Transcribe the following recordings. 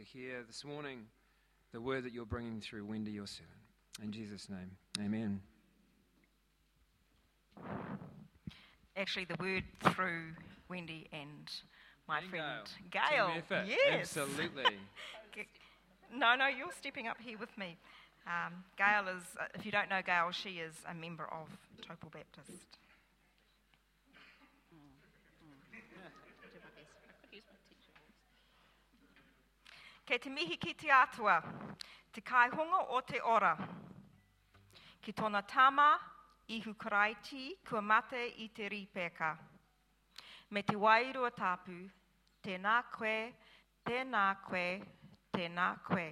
to hear this morning the word that you're bringing through Wendy, your servant. In Jesus' name, amen. Actually, the word through Wendy and my friend Gail. Gail. Yes. Absolutely. No, no, you're stepping up here with me. Um, Gail is, uh, if you don't know Gail, she is a member of Topol Baptist. Kei te mihi ki te atua, te kaihonga o te ora. Ki tōna tama, ihu karaiti, kua mate i te ripeka. Me te wairua tāpu, tēnā koe, tēnā koe, tēnā koe.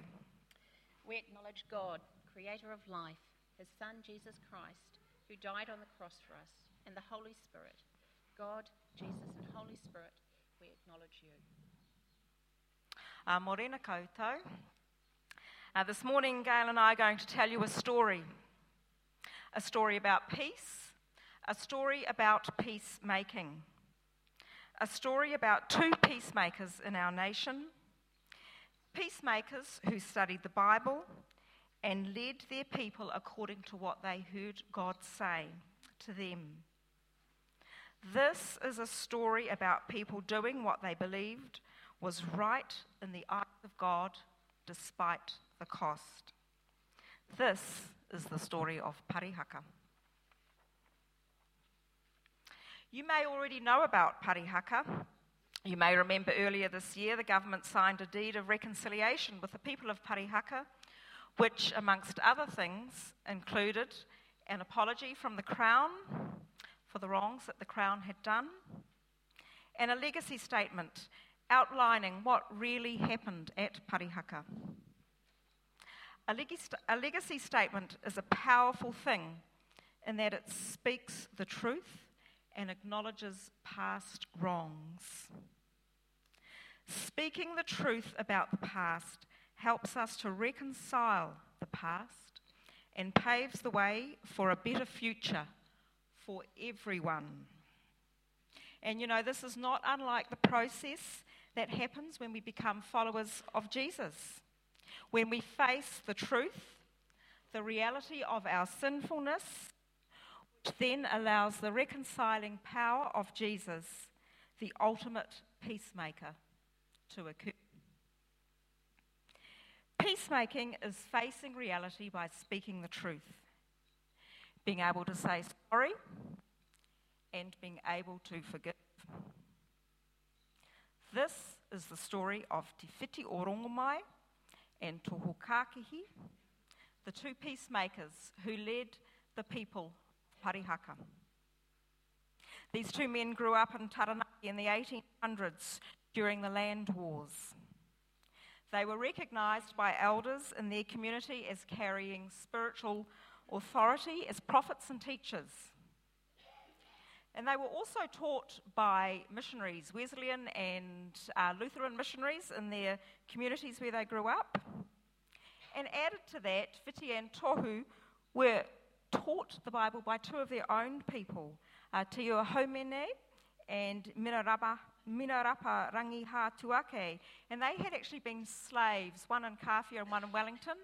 We acknowledge God, creator of life, his Son Jesus Christ, who died on the cross for us, and the Holy Spirit. God, Jesus, and Holy Spirit, we acknowledge you. Uh, morena koutou. Uh, this morning, Gail and I are going to tell you a story. A story about peace, a story about peacemaking, a story about two peacemakers in our nation, peacemakers who studied the Bible and led their people according to what they heard God say to them. This is a story about people doing what they believed was right in the eyes of God despite the cost. This is the story of Parihaka. You may already know about Parihaka. You may remember earlier this year the government signed a deed of reconciliation with the people of Parihaka, which, amongst other things, included an apology from the Crown for the wrongs that the Crown had done, and a legacy statement outlining what really happened at Parihaka. A a legacy statement is a powerful thing in that it speaks the truth and acknowledges past wrongs. Speaking the truth about the past helps us to reconcile the past and paves the way for a better future for everyone. And you know, this is not unlike the process that happens when we become followers of Jesus. When we face the truth, the reality of our sinfulness, which then allows the reconciling power of Jesus, the ultimate peacemaker, to occur. Peacemaking is facing reality by speaking the truth, being able to say sorry, and being able to forgive. This is the story of Te Whiti o Rongomai and Tohu Kākahi, the two peacemakers who led the people Parihaka. These two men grew up in Taranaki in the 1800s during the land wars. They were recognised by elders in their community as carrying spiritual authority as prophets and teachers. And they were also taught by missionaries, Wesleyan and uh, Lutheran missionaries in their communities where they grew up. And added to that, Whiti and Tohu were taught the Bible by two of their own people, uh, Te Ua Haumene and Minarapa, Minarapa Rangiha Tuake. And they had actually been slaves, one in Kawhia and one in Wellington,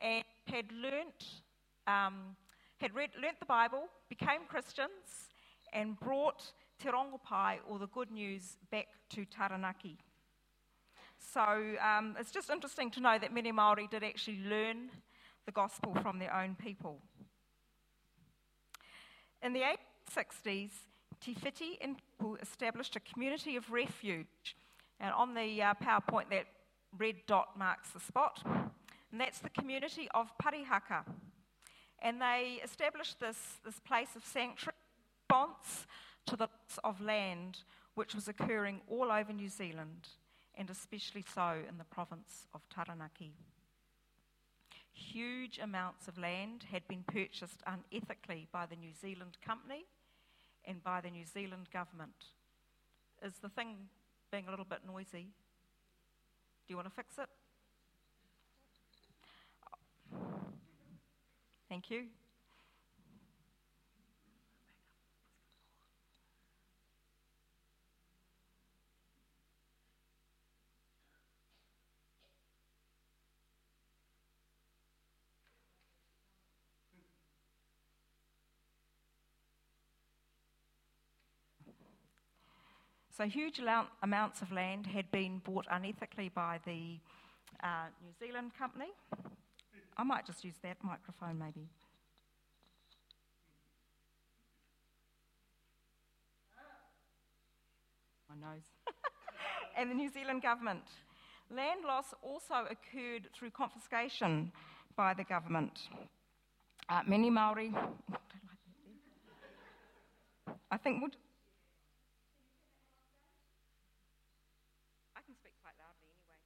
and had learnt, um, had read, learnt the Bible, became Christians, and brought Te Rongopai, or the good news, back to Taranaki. So um, it's just interesting to know that many Māori did actually learn the gospel from their own people. In the 1860s, Te Whiti and established a community of refuge. And on the uh, PowerPoint, that red dot marks the spot. And that's the community of Parihaka. And they established this, this place of sanctuary response to the loss of land which was occurring all over New Zealand, and especially so in the province of Taranaki. Huge amounts of land had been purchased unethically by the New Zealand company and by the New Zealand government. Is the thing being a little bit noisy? Do you want to fix it? Thank you. So huge amount, amounts of land had been bought unethically by the uh, New Zealand company. I might just use that microphone maybe. My nose. and the New Zealand government. Land loss also occurred through confiscation by the government. Uh, many Maori. I think would. I can speak quite loudly anyway.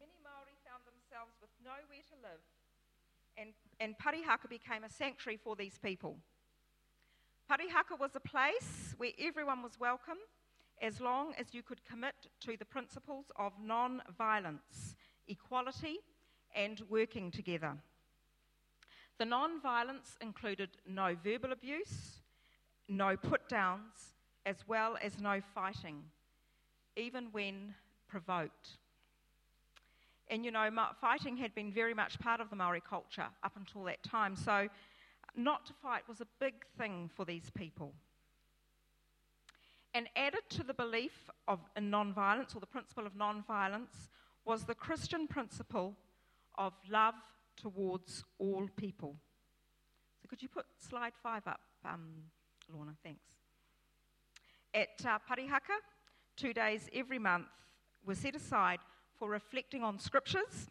Many Maori found themselves with nowhere to live, and, and Parihaka became a sanctuary for these people. Parihaka was a place where everyone was welcome as long as you could commit to the principles of non violence, equality, and working together. The non violence included no verbal abuse, no put downs, as well as no fighting, even when provoked. And you know, fighting had been very much part of the Maori culture up until that time, so not to fight was a big thing for these people. And added to the belief of non-violence, or the principle of non-violence, was the Christian principle of love towards all people. So, could you put slide five up, um, Lorna? Thanks. At uh, Parihaka, two days every month were set aside for reflecting on scriptures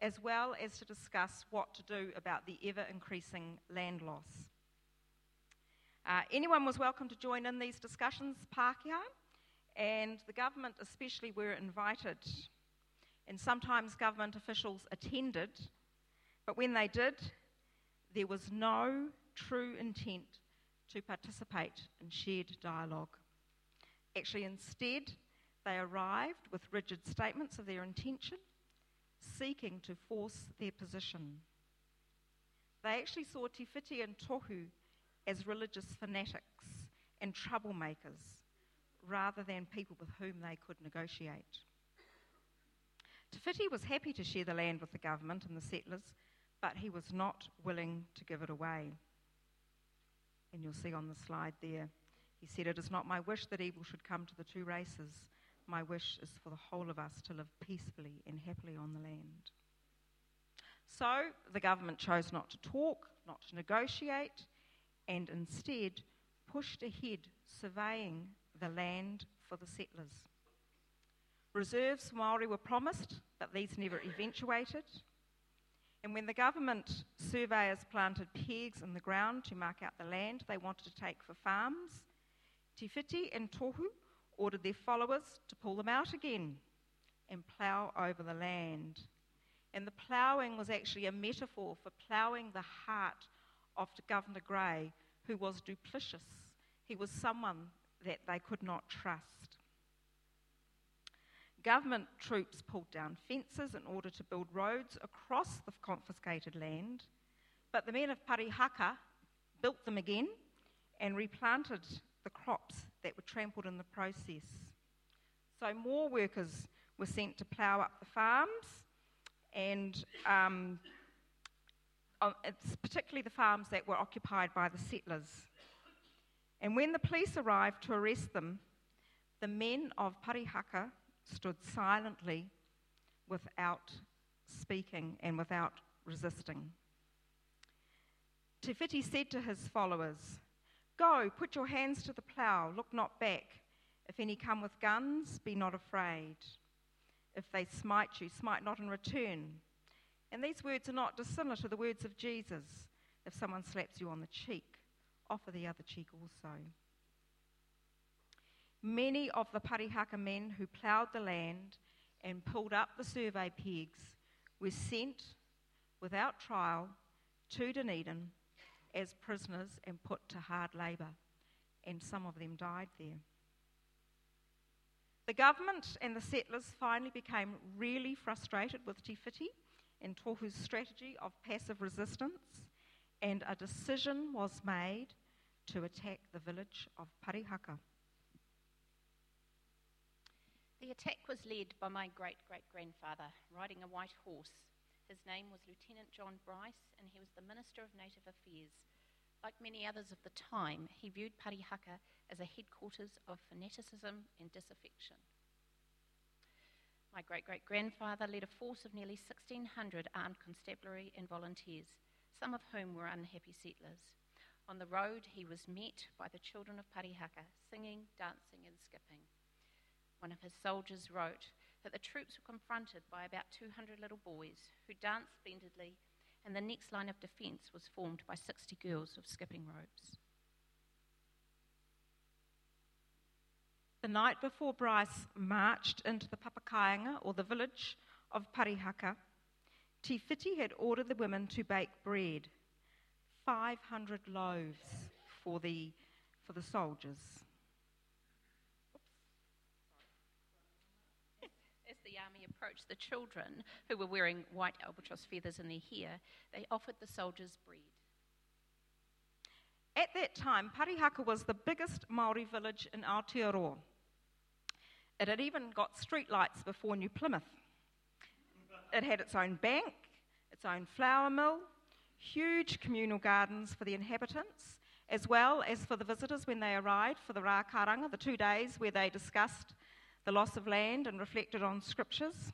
as well as to discuss what to do about the ever increasing land loss. Uh, anyone was welcome to join in these discussions, Pākehā, and the government especially were invited. And sometimes government officials attended, but when they did, there was no true intent to participate in shared dialogue. Actually, instead, they arrived with rigid statements of their intention seeking to force their position. They actually saw Te Whiti and Tohu as religious fanatics and troublemakers rather than people with whom they could negotiate. Te Whiti was happy to share the land with the government and the settlers, but he was not willing to give it away. And you'll see on the slide there, he said, It is not my wish that evil should come to the two races my wish is for the whole of us to live peacefully and happily on the land. So the government chose not to talk, not to negotiate, and instead pushed ahead surveying the land for the settlers. Reserves Maori were promised, but these never eventuated. And when the government surveyors planted pegs in the ground to mark out the land they wanted to take for farms, Te Whiti and Tohu ordered their followers to pull them out again and plough over the land. And the ploughing was actually a metaphor for ploughing the heart of Governor Grey, who was duplicitous. He was someone that they could not trust. Government troops pulled down fences in order to build roads across the confiscated land, but the men of Parihaka built them again and replanted the crops that were trampled in the process. So more workers were sent to plough up the farms, and um, it's particularly the farms that were occupied by the settlers. And when the police arrived to arrest them, the men of Parihaka stood silently without speaking and without resisting. Te Whiti said to his followers, Go, put your hands to the plough, look not back. If any come with guns, be not afraid. If they smite you, smite not in return. And these words are not dissimilar to the words of Jesus. If someone slaps you on the cheek, offer the other cheek also. Many of the Parihaka men who ploughed the land and pulled up the survey pegs were sent without trial to Dunedin as prisoners and put to hard labour, and some of them died there. The government and the settlers finally became really frustrated with Te and Tohu's strategy of passive resistance, and a decision was made to attack the village of Parihaka. The attack was led by my great great grandfather riding a white horse his name was Lieutenant John Bryce, and he was the Minister of Native Affairs. Like many others of the time, he viewed Parihaka as a headquarters of fanaticism and disaffection. My great great grandfather led a force of nearly 1,600 armed constabulary and volunteers, some of whom were unhappy settlers. On the road, he was met by the children of Parihaka, singing, dancing, and skipping. One of his soldiers wrote that the troops were confronted by about 200 little boys who danced splendidly, and the next line of defence was formed by 60 girls with skipping ropes. The night before Bryce marched into the Papakainga, or the village of Parihaka, Te Whiti had ordered the women to bake bread 500 loaves for the, for the soldiers. As the army approached the children, who were wearing white albatross feathers in their hair, they offered the soldiers bread. At that time, Parihaka was the biggest Maori village in Aotearoa. It had even got street lights before New Plymouth. It had its own bank, its own flour mill, huge communal gardens for the inhabitants, as well as for the visitors when they arrived for the Rā Karanga, the two days where they discussed the loss of land and reflected on scriptures.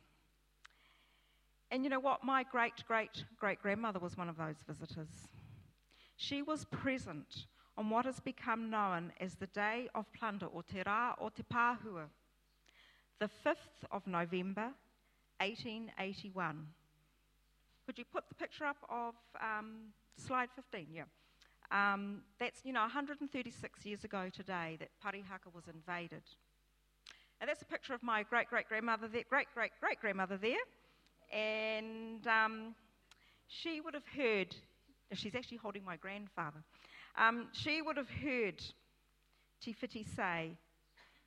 And you know what? My great great great grandmother was one of those visitors. She was present on what has become known as the Day of Plunder, or Te Rā o Te Pāhua, the 5th of November, 1881. Could you put the picture up of um, slide 15? Yeah. Um, that's, you know, 136 years ago today that Parihaka was invaded. And that's a picture of my great great grandmother there, great great great grandmother there. And um, she would have heard, she's actually holding my grandfather, um, she would have heard Te Whiti say,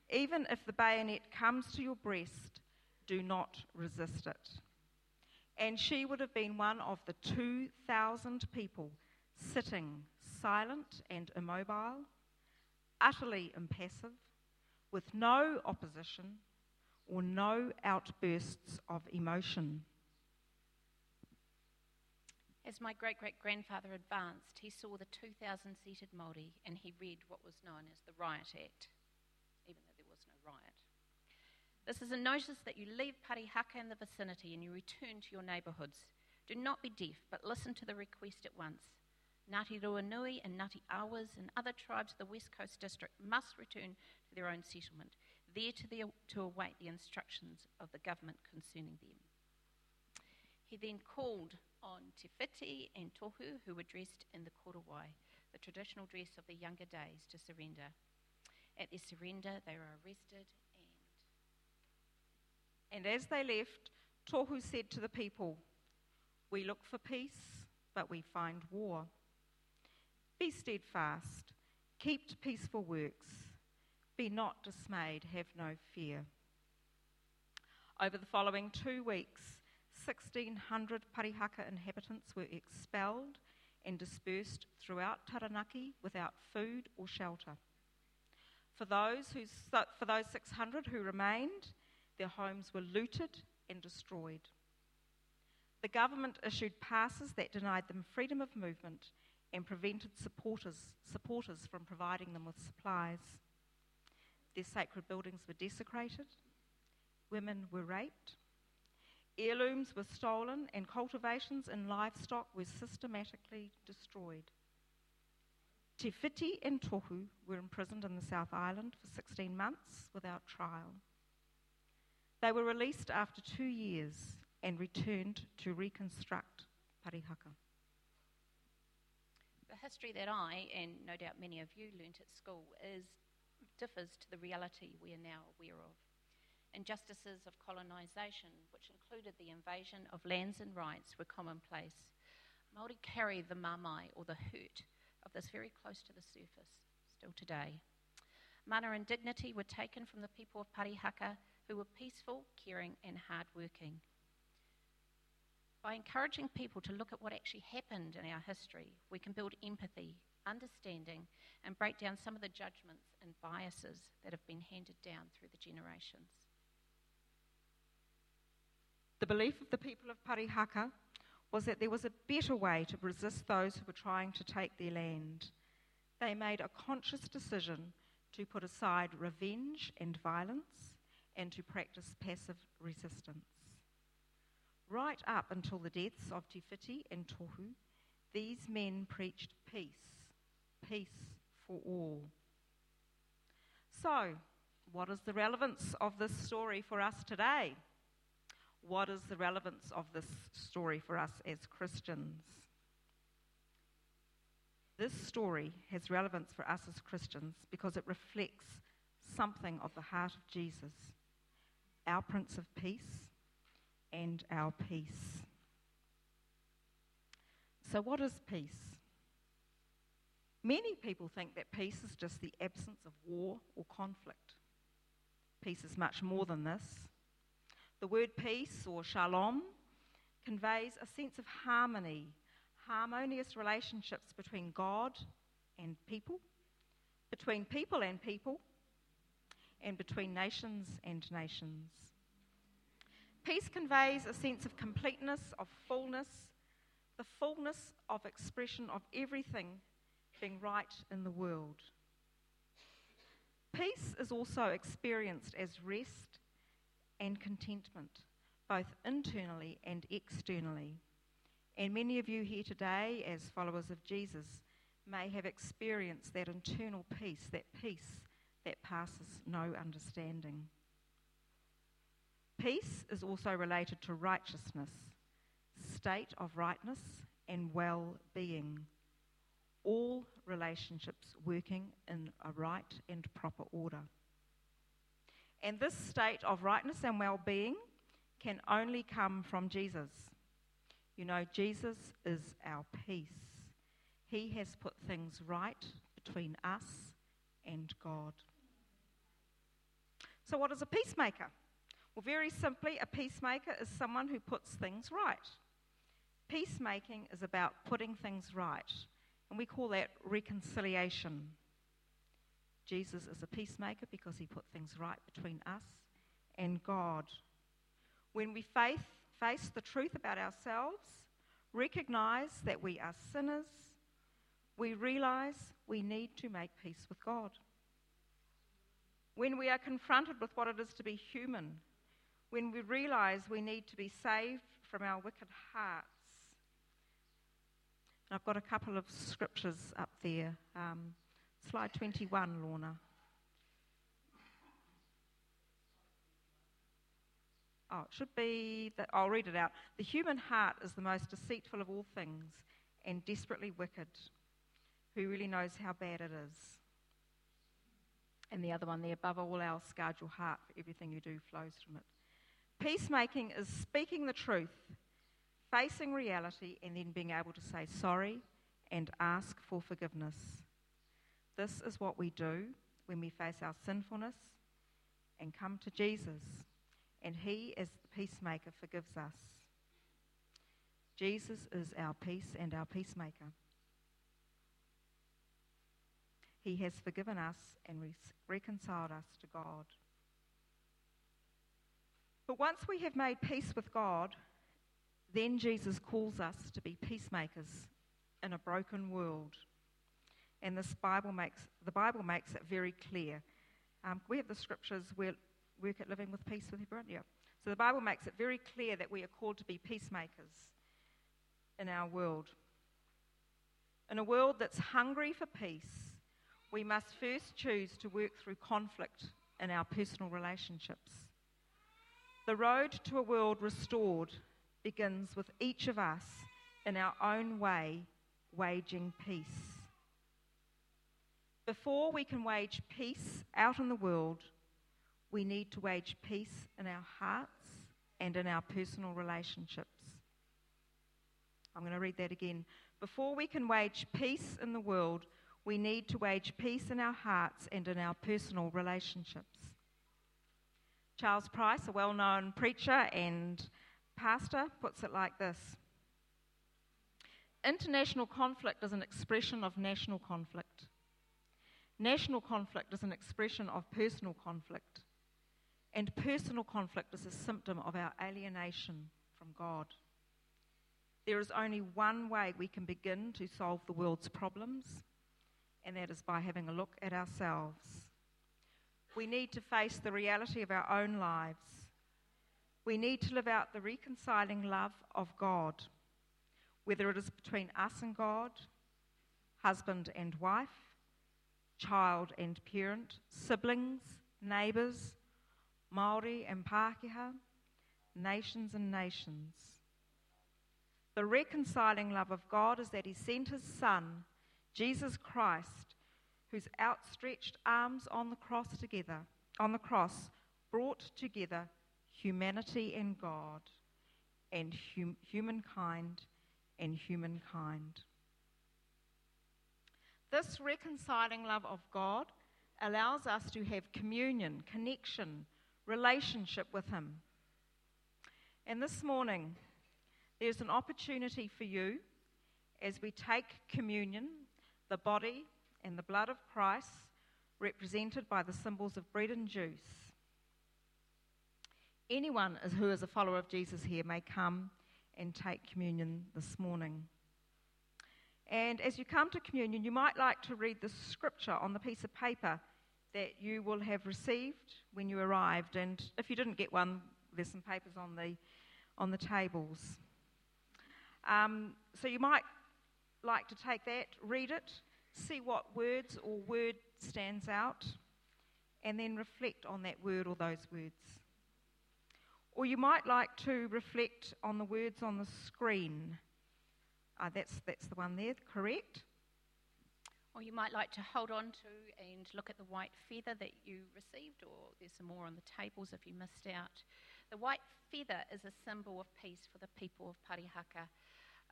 even if the bayonet comes to your breast, do not resist it. And she would have been one of the 2,000 people sitting silent and immobile, utterly impassive, with no opposition or no outbursts of emotion. As my great great grandfather advanced, he saw the 2,000 seated Māori and he read what was known as the Riot Act, even though there was no riot. This is a notice that you leave Parihaka and the vicinity and you return to your neighbourhoods. Do not be deaf, but listen to the request at once. Ngāti Ruanui and Ngāti Awas and other tribes of the West Coast District must return to their own settlement, there to, the, to await the instructions of the government concerning them. He then called on Te Whiti and Tohu, who were dressed in the korowai, the traditional dress of the younger days, to surrender. At their surrender, they were arrested and as they left, Tohu said to the people, We look for peace, but we find war. Be steadfast, keep to peaceful works, be not dismayed, have no fear. Over the following two weeks, 1,600 Parihaka inhabitants were expelled and dispersed throughout Taranaki without food or shelter. For those, who, for those 600 who remained, their homes were looted and destroyed. The government issued passes that denied them freedom of movement and prevented supporters, supporters from providing them with supplies. Their sacred buildings were desecrated, women were raped, heirlooms were stolen, and cultivations and livestock were systematically destroyed. Te and Tohu were imprisoned in the South Island for 16 months without trial. They were released after two years and returned to reconstruct Parihaka. The history that I, and no doubt many of you, learnt at school is, differs to the reality we are now aware of. Injustices of colonisation, which included the invasion of lands and rights, were commonplace. Māori carry the mamai, or the hurt, of this very close to the surface, still today. Mana and dignity were taken from the people of Parihaka who were peaceful, caring, and hardworking. By encouraging people to look at what actually happened in our history, we can build empathy, understanding, and break down some of the judgments and biases that have been handed down through the generations. The belief of the people of Parihaka was that there was a better way to resist those who were trying to take their land. They made a conscious decision to put aside revenge and violence and to practice passive resistance. Right up until the deaths of Te Whiti and Tohu, these men preached peace, peace for all. So, what is the relevance of this story for us today? What is the relevance of this story for us as Christians? This story has relevance for us as Christians because it reflects something of the heart of Jesus, our Prince of Peace and our peace. So, what is peace? Many people think that peace is just the absence of war or conflict. Peace is much more than this. The word peace or shalom conveys a sense of harmony, harmonious relationships between God and people, between people and people, and between nations and nations. Peace conveys a sense of completeness, of fullness, the fullness of expression of everything being right in the world. Peace is also experienced as rest and contentment, both internally and externally. And many of you here today, as followers of Jesus, may have experienced that internal peace, that peace that passes no understanding. Peace is also related to righteousness, state of rightness, and well being all relationships working in a right and proper order. And this state of rightness and well being can only come from Jesus. You know, Jesus is our peace. He has put things right between us and God. So, what is a peacemaker? Well, very simply, a peacemaker is someone who puts things right. Peacemaking is about putting things right. And we call that reconciliation. Jesus is a peacemaker because he put things right between us and God. When we faith, face the truth about ourselves, recognize that we are sinners, we realize we need to make peace with God. When we are confronted with what it is to be human, when we realize we need to be saved from our wicked hearts, and I've got a couple of scriptures up there. Um, slide 21, Lorna. Oh, it should be that I'll read it out. The human heart is the most deceitful of all things and desperately wicked. Who really knows how bad it is? And the other one there, above all else, guard your heart, for everything you do flows from it. Peacemaking is speaking the truth facing reality and then being able to say sorry and ask for forgiveness. This is what we do when we face our sinfulness and come to Jesus, and He, as the peacemaker, forgives us. Jesus is our peace and our peacemaker. He has forgiven us and reconciled us to God. But once we have made peace with God, then Jesus calls us to be peacemakers in a broken world. And this Bible makes, the Bible makes it very clear. Um, we have the scriptures where work at living with peace with everyone. Yeah. So the Bible makes it very clear that we are called to be peacemakers in our world. In a world that's hungry for peace, we must first choose to work through conflict in our personal relationships. The road to a world restored begins with each of us in our own way waging peace. Before we can wage peace out in the world, we need to wage peace in our hearts and in our personal relationships. I'm going to read that again. Before we can wage peace in the world, we need to wage peace in our hearts and in our personal relationships. Charles Price, a well known preacher and pastor puts it like this International conflict is an expression of national conflict. National conflict is an expression of personal conflict. And personal conflict is a symptom of our alienation from God. There is only one way we can begin to solve the world's problems, and that is by having a look at ourselves. We need to face the reality of our own lives. We need to live out the reconciling love of God, whether it is between us and God, husband and wife, child and parent, siblings, neighbours, Maori and Pākehā, nations and nations. The reconciling love of God is that He sent His Son, Jesus Christ, whose outstretched arms on the cross together, on the cross, brought together humanity and God, and hum- humankind and humankind. This reconciling love of God allows us to have communion, connection, relationship with Him. And this morning, there's an opportunity for you as we take communion, the body and the blood of Christ, represented by the symbols of bread and juice. Anyone who is a follower of Jesus here may come and take communion this morning. And as you come to communion, you might like to read the scripture on the piece of paper that you will have received when you arrived. And if you didn't get one, there's some papers on the, on the tables. Um, so you might like to take that, read it, see what words or word stands out, and then reflect on that word or those words. Or you might like to reflect on the words on the screen. Uh, that's, that's the one there, correct? Or you might like to hold on to and look at the white feather that you received, or there's some more on the tables if you missed out. The white feather is a symbol of peace for the people of Parihaka.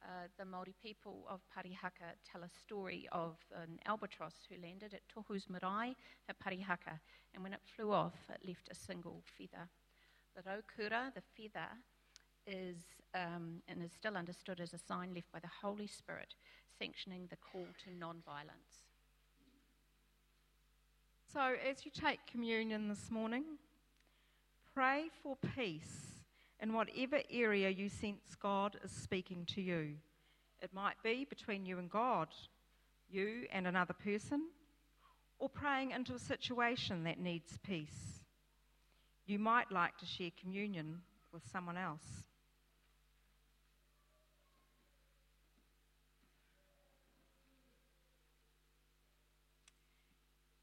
Uh, the Māori people of Parihaka tell a story of an albatross who landed at Tohu's Marae at Parihaka, and when it flew off, it left a single feather. The raukura, the feather, is um, and is still understood as a sign left by the Holy Spirit, sanctioning the call to non-violence. So, as you take communion this morning, pray for peace in whatever area you sense God is speaking to you. It might be between you and God, you and another person, or praying into a situation that needs peace. You might like to share communion with someone else.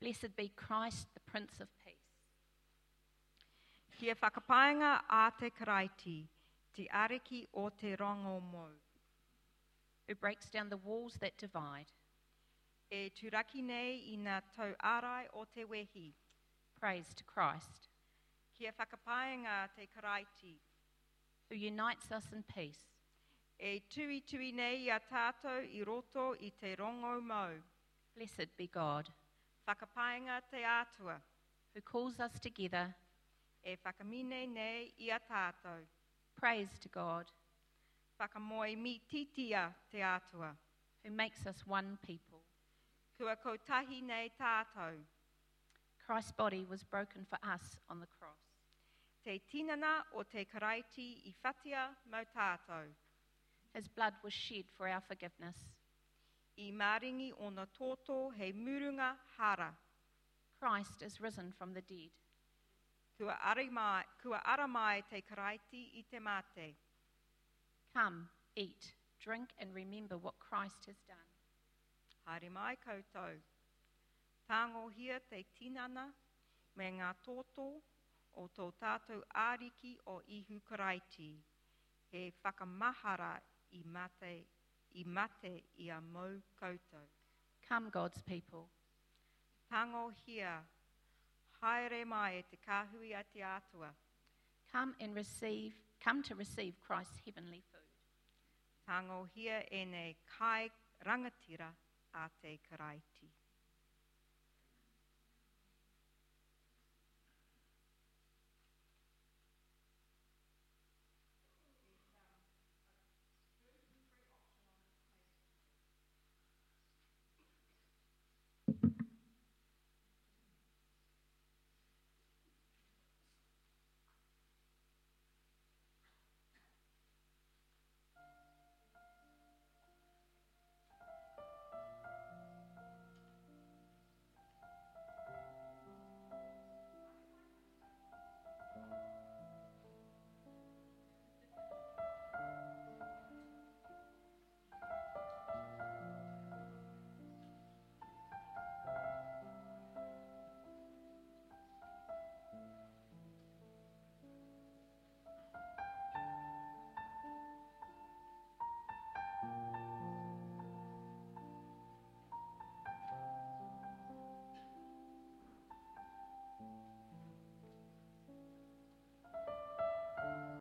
Blessed be Christ, the Prince of. Kia whakapaenga a te karaiti, te ariki o te rongo mo. who breaks down the walls that divide. E turaki nei i ngā tau arai o te wehi. Praise to Christ, Kia whakapaenga te karaiti, who unites us in peace. e tui tui nei a tātou i roto i te rongo mau. Blessed be God, Whakapaenga te atua, who calls us together. E whakamine nei i a tātou. Praise to God, Whakamoe mi titia te atua, who makes us one people. kua kotahi nei tātou. Christ's body was broken for us on the cross. Te tinana o te karaiti i whatia mau tātou. His blood was shed for our forgiveness. I maringi o na tōtō he murunga hara. Christ is risen from the dead. Kua, ari mai, kua ara mai te karaiti i te mate. Come, eat, drink, and remember what Christ has done. Haere mai koutou. Tāngo hia te tinana me ngā tōtō o tō tātou āriki o ihu karaiti. He whakamahara i mate, i mate i a mau koutou. Come, God's people. Tango hia, haere mai e te kāhui a te atua. Come and receive, come to receive Christ's heavenly food. Tango hia e nei kai rangatira a te karaiti.